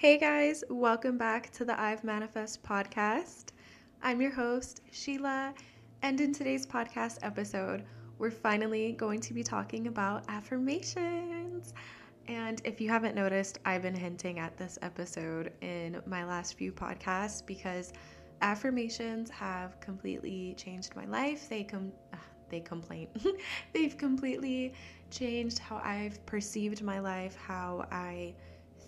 Hey guys, welcome back to the I've Manifest podcast. I'm your host, Sheila, and in today's podcast episode, we're finally going to be talking about affirmations. And if you haven't noticed, I've been hinting at this episode in my last few podcasts because affirmations have completely changed my life. They come they complain. They've completely changed how I've perceived my life, how I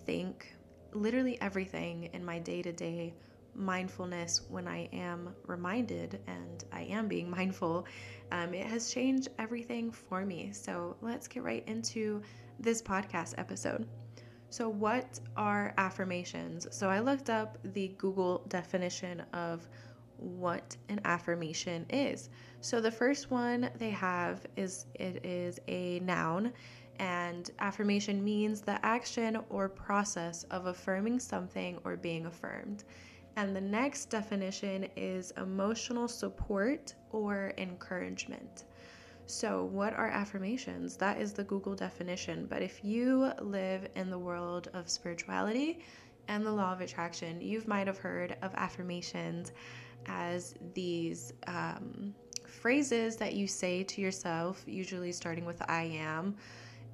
think, literally everything in my day to day mindfulness when I am reminded and I am being mindful. Um, it has changed everything for me. So let's get right into this podcast episode. So, what are affirmations? So, I looked up the Google definition of what an affirmation is. So, the first one they have is it is a noun and affirmation means the action or process of affirming something or being affirmed. And the next definition is emotional support or encouragement. So, what are affirmations? That is the Google definition. But if you live in the world of spirituality and the law of attraction, you might have heard of affirmations as these um, phrases that you say to yourself, usually starting with I am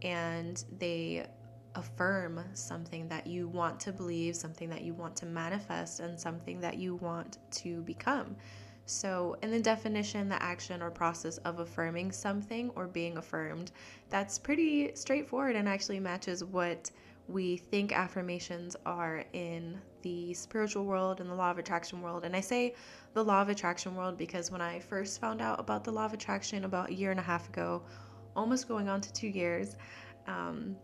and they affirm something that you want to believe, something that you want to manifest, and something that you want to become. So, in the definition, the action or process of affirming something or being affirmed, that's pretty straightforward and actually matches what we think affirmations are in the spiritual world and the law of attraction world. And I say the law of attraction world because when I first found out about the law of attraction about a year and a half ago, almost going on to two years, um,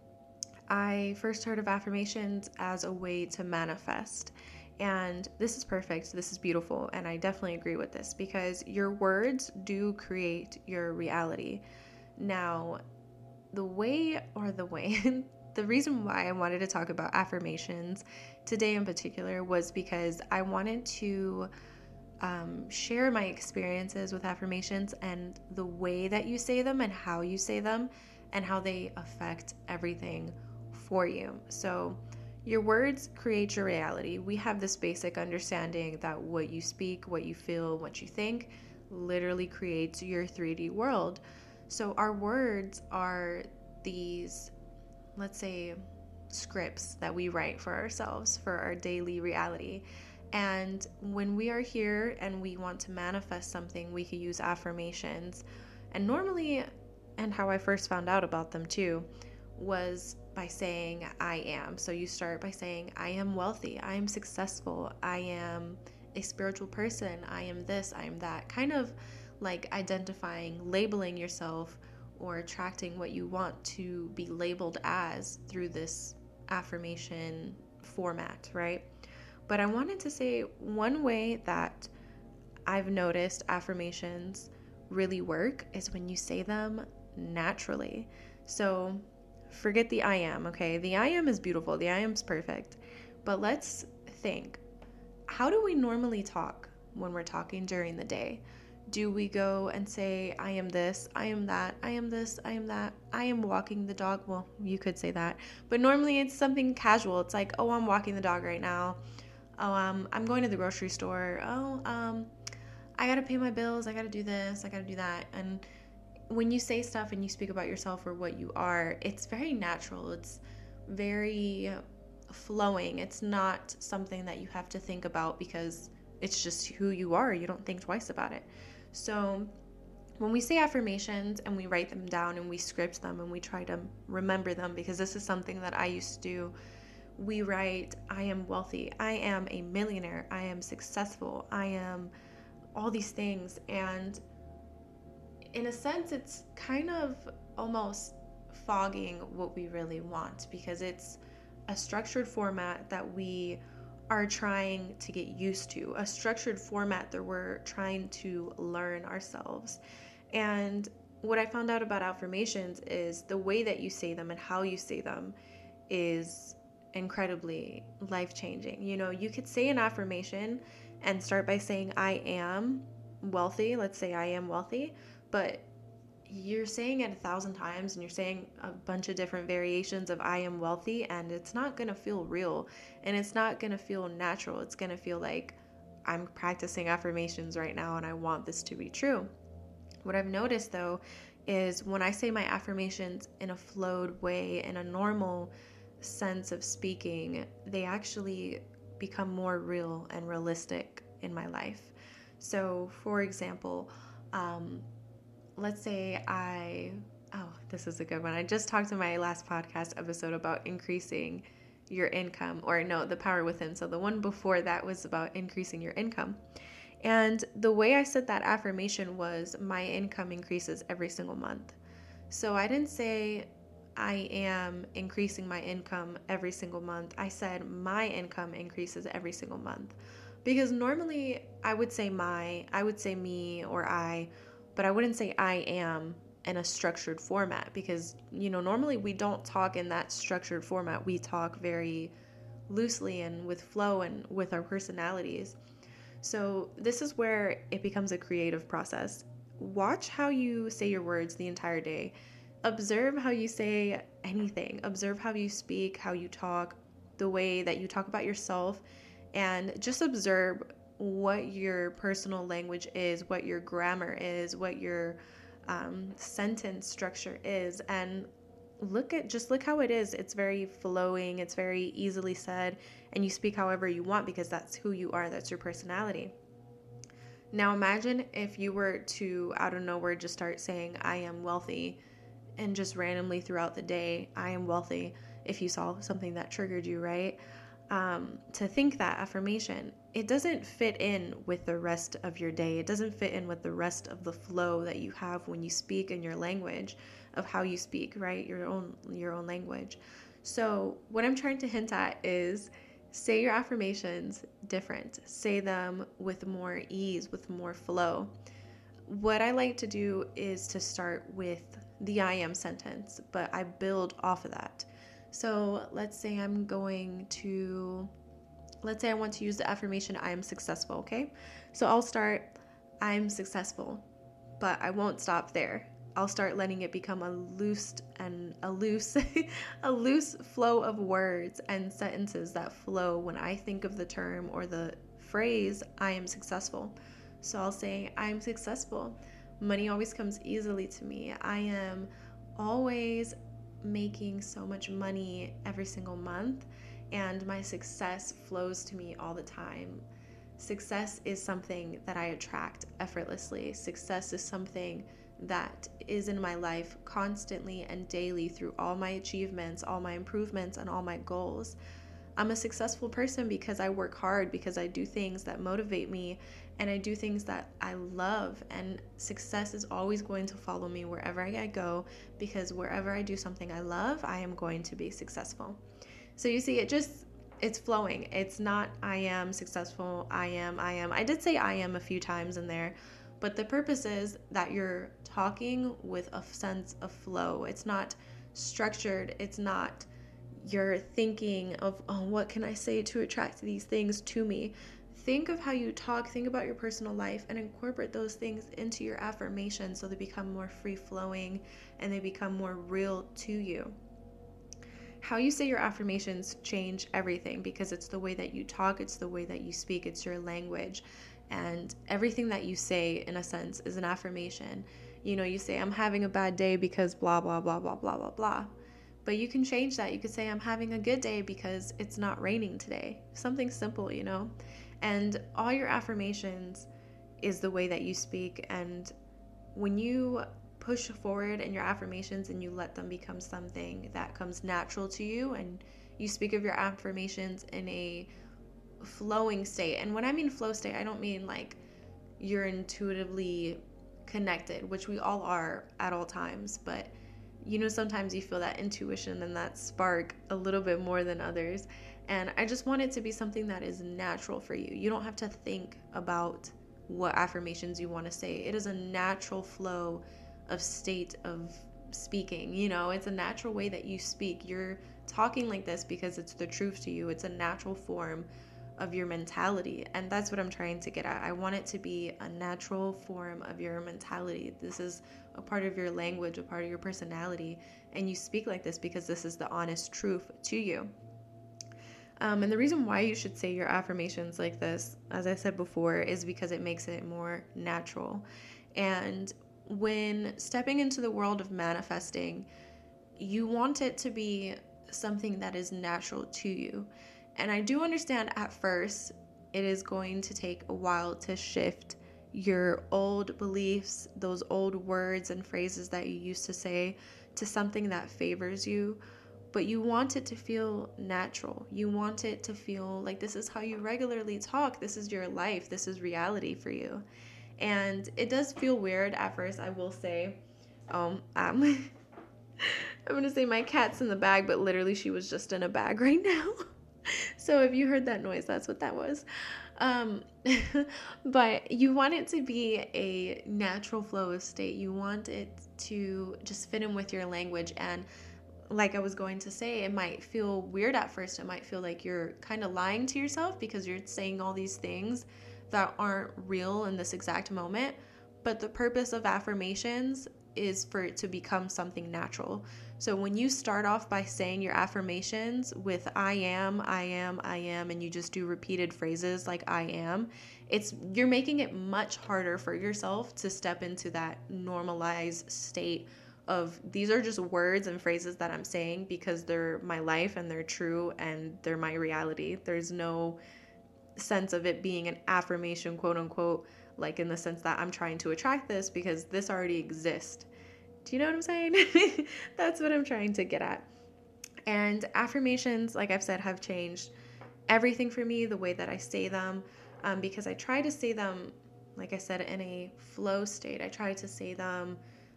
I first heard of affirmations as a way to manifest. And this is perfect. This is beautiful. And I definitely agree with this because your words do create your reality. Now, the way or the way, the reason why I wanted to talk about affirmations today in particular was because I wanted to um, share my experiences with affirmations and the way that you say them and how you say them and how they affect everything for you. So, your words create your reality. We have this basic understanding that what you speak, what you feel, what you think literally creates your 3D world. So, our words are these, let's say, scripts that we write for ourselves for our daily reality. And when we are here and we want to manifest something, we could use affirmations. And normally, and how I first found out about them too, was by saying, I am. So you start by saying, I am wealthy, I am successful, I am a spiritual person, I am this, I am that. Kind of like identifying, labeling yourself, or attracting what you want to be labeled as through this affirmation format, right? But I wanted to say one way that I've noticed affirmations really work is when you say them naturally. So forget the I am, okay? The I am is beautiful, the I am is perfect. But let's think how do we normally talk when we're talking during the day? Do we go and say, I am this, I am that, I am this, I am that, I am walking the dog? Well, you could say that. But normally it's something casual. It's like, oh, I'm walking the dog right now. Oh, um, I'm going to the grocery store. Oh, um, I gotta pay my bills. I gotta do this. I gotta do that. And when you say stuff and you speak about yourself or what you are, it's very natural. It's very flowing. It's not something that you have to think about because it's just who you are. You don't think twice about it. So, when we say affirmations and we write them down and we script them and we try to remember them, because this is something that I used to do, we write, I am wealthy, I am a millionaire, I am successful, I am all these things. And in a sense, it's kind of almost fogging what we really want because it's a structured format that we are trying to get used to, a structured format that we're trying to learn ourselves. And what I found out about affirmations is the way that you say them and how you say them is incredibly life changing. You know, you could say an affirmation and start by saying, I am wealthy. Let's say I am wealthy but you're saying it a thousand times and you're saying a bunch of different variations of I am wealthy, and it's not gonna feel real and it's not gonna feel natural. It's gonna feel like I'm practicing affirmations right now and I want this to be true. What I've noticed though is when I say my affirmations in a flowed way, in a normal sense of speaking, they actually become more real and realistic in my life. So, for example, um, let's say I, oh, this is a good one. I just talked in my last podcast episode about increasing your income, or no, the power within. So, the one before that was about increasing your income. And the way I said that affirmation was my income increases every single month. So I didn't say I am increasing my income every single month. I said my income increases every single month. Because normally I would say my, I would say me or I, but I wouldn't say I am in a structured format because, you know, normally we don't talk in that structured format. We talk very loosely and with flow and with our personalities. So, this is where it becomes a creative process. Watch how you say your words the entire day. Observe how you say anything. Observe how you speak, how you talk, the way that you talk about yourself, and just observe what your personal language is, what your grammar is, what your um, sentence structure is, and look at just look how it is. It's very flowing, it's very easily said, and you speak however you want because that's who you are, that's your personality. Now imagine if you were to out of nowhere just start saying I am wealthy and just randomly throughout the day I am wealthy if you saw something that triggered you, right? Um, to think that affirmation, it doesn't fit in with the rest of your day. It doesn't fit in with the rest of the flow that you have when you speak in your language of how you speak, right? Your own your own language. So, what I'm trying to hint at is Say your affirmations different. Say them with more ease, with more flow. What I like to do is to start with the I am sentence, but I build off of that. So let's say I'm going to, let's say I want to use the affirmation I am successful, okay? So I'll start I'm successful, but I won't stop there. I'll start letting it become a loose and a loose a loose flow of words and sentences that flow when I think of the term or the phrase I am successful. So I'll say I'm successful. Money always comes easily to me. I am always making so much money every single month and my success flows to me all the time. Success is something that I attract effortlessly. Success is something that is in my life constantly and daily through all my achievements, all my improvements, and all my goals. I'm a successful person because I work hard, because I do things that motivate me, and I do things that I love. And success is always going to follow me wherever I go because wherever I do something I love, I am going to be successful. So you see, it just it's flowing. It's not I am successful, I am, I am. I did say I am a few times in there, but the purpose is that you're talking with a sense of flow. It's not structured, it's not you're thinking of, oh, what can I say to attract these things to me? Think of how you talk, think about your personal life, and incorporate those things into your affirmations so they become more free flowing and they become more real to you. How you say your affirmations change everything because it's the way that you talk, it's the way that you speak, it's your language. And everything that you say, in a sense, is an affirmation. You know, you say, I'm having a bad day because blah, blah, blah, blah, blah, blah, blah. But you can change that. You could say, I'm having a good day because it's not raining today. Something simple, you know? And all your affirmations is the way that you speak. And when you push forward in your affirmations and you let them become something that comes natural to you and you speak of your affirmations in a flowing state. And when I mean flow state, I don't mean like you're intuitively connected, which we all are at all times, but you know, sometimes you feel that intuition and that spark a little bit more than others. And I just want it to be something that is natural for you. You don't have to think about what affirmations you want to say. It is a natural flow of state of speaking. You know, it's a natural way that you speak. You're talking like this because it's the truth to you, it's a natural form of your mentality. And that's what I'm trying to get at. I want it to be a natural form of your mentality. This is a part of your language, a part of your personality. And you speak like this because this is the honest truth to you. Um, and the reason why you should say your affirmations like this, as I said before, is because it makes it more natural. And when stepping into the world of manifesting, you want it to be something that is natural to you. And I do understand at first it is going to take a while to shift your old beliefs, those old words and phrases that you used to say, to something that favors you. But you want it to feel natural. You want it to feel like this is how you regularly talk. This is your life. This is reality for you. And it does feel weird at first, I will say. Um, um I'm gonna say my cat's in the bag, but literally she was just in a bag right now. so if you heard that noise, that's what that was. Um, but you want it to be a natural flow of state. You want it to just fit in with your language. And like I was going to say, it might feel weird at first. It might feel like you're kind of lying to yourself because you're saying all these things that aren't real in this exact moment. But the purpose of affirmations is for it to become something natural. So when you start off by saying your affirmations with I am, I am, I am and you just do repeated phrases like I am, it's you're making it much harder for yourself to step into that normalized state of these are just words and phrases that I'm saying because they're my life and they're true and they're my reality. There's no sense of it being an affirmation, quote unquote, like in the sense that I'm trying to attract this because this already exists. Do you know what I'm saying? That's what I'm trying to get at. And affirmations, like I've said, have changed everything for me, the way that I say them, um, because I try to say them, like I said, in a flow state. I try to say them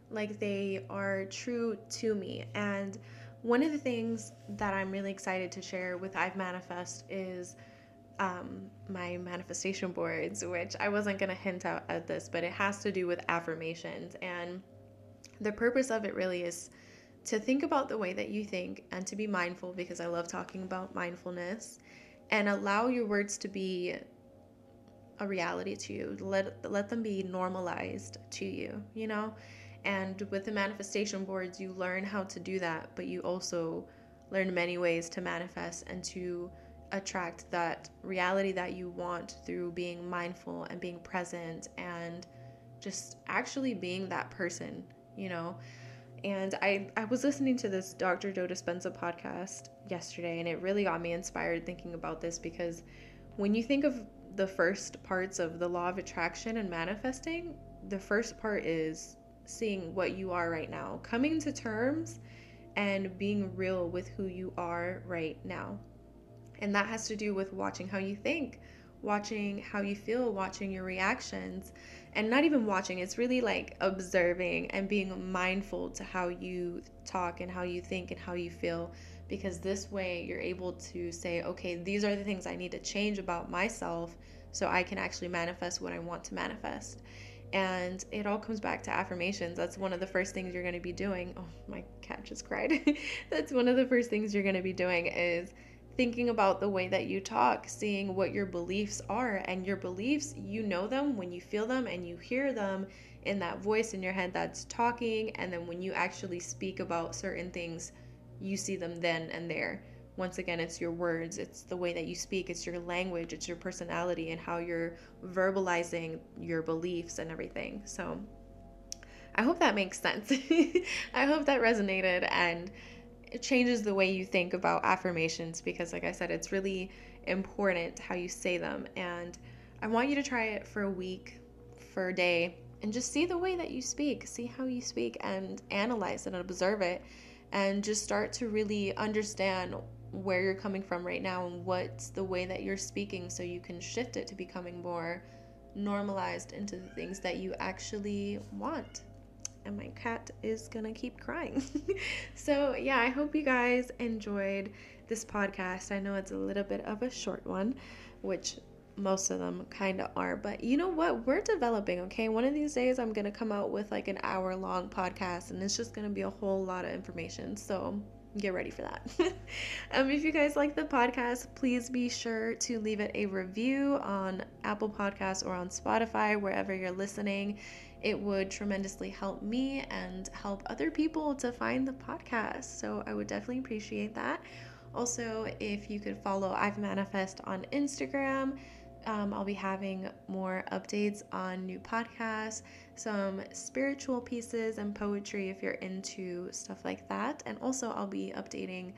like they are true to me. And one of the things that I'm really excited to share with I've Manifest is um, my manifestation boards, which I wasn't going to hint out at this, but it has to do with affirmations. And the purpose of it really is to think about the way that you think and to be mindful because I love talking about mindfulness and allow your words to be a reality to you. Let let them be normalized to you, you know? And with the manifestation boards, you learn how to do that, but you also learn many ways to manifest and to attract that reality that you want through being mindful and being present and just actually being that person, you know. And I I was listening to this Dr. Joe Dispenza podcast yesterday and it really got me inspired thinking about this because when you think of the first parts of the law of attraction and manifesting, the first part is seeing what you are right now, coming to terms and being real with who you are right now. And that has to do with watching how you think, watching how you feel, watching your reactions, and not even watching, it's really like observing and being mindful to how you talk and how you think and how you feel. Because this way you're able to say, okay, these are the things I need to change about myself so I can actually manifest what I want to manifest. And it all comes back to affirmations. That's one of the first things you're going to be doing. Oh, my cat just cried. That's one of the first things you're going to be doing is thinking about the way that you talk, seeing what your beliefs are. And your beliefs, you know them when you feel them and you hear them in that voice in your head that's talking. And then when you actually speak about certain things, you see them then and there. Once again, it's your words, it's the way that you speak, it's your language, it's your personality, and how you're verbalizing your beliefs and everything. So, I hope that makes sense. I hope that resonated and it changes the way you think about affirmations because like I said it's really important how you say them and I want you to try it for a week for a day and just see the way that you speak see how you speak and analyze it and observe it and just start to really understand where you're coming from right now and what's the way that you're speaking so you can shift it to becoming more normalized into the things that you actually want and my cat is gonna keep crying. so, yeah, I hope you guys enjoyed this podcast. I know it's a little bit of a short one, which most of them kind of are, but you know what? We're developing, okay? One of these days, I'm gonna come out with like an hour long podcast, and it's just gonna be a whole lot of information. So, get ready for that. um, if you guys like the podcast, please be sure to leave it a review on Apple Podcasts or on Spotify, wherever you're listening. It would tremendously help me and help other people to find the podcast. So I would definitely appreciate that. Also, if you could follow I've Manifest on Instagram, um, I'll be having more updates on new podcasts, some spiritual pieces, and poetry if you're into stuff like that. And also, I'll be updating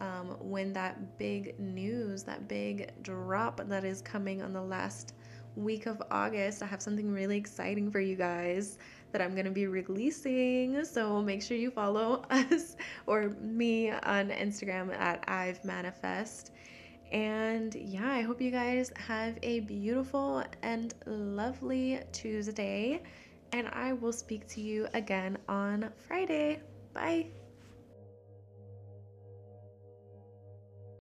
um, when that big news, that big drop that is coming on the last week of August. I have something really exciting for you guys that I'm going to be releasing. So make sure you follow us or me on Instagram at I've Manifest. And yeah, I hope you guys have a beautiful and lovely Tuesday. And I will speak to you again on Friday. Bye.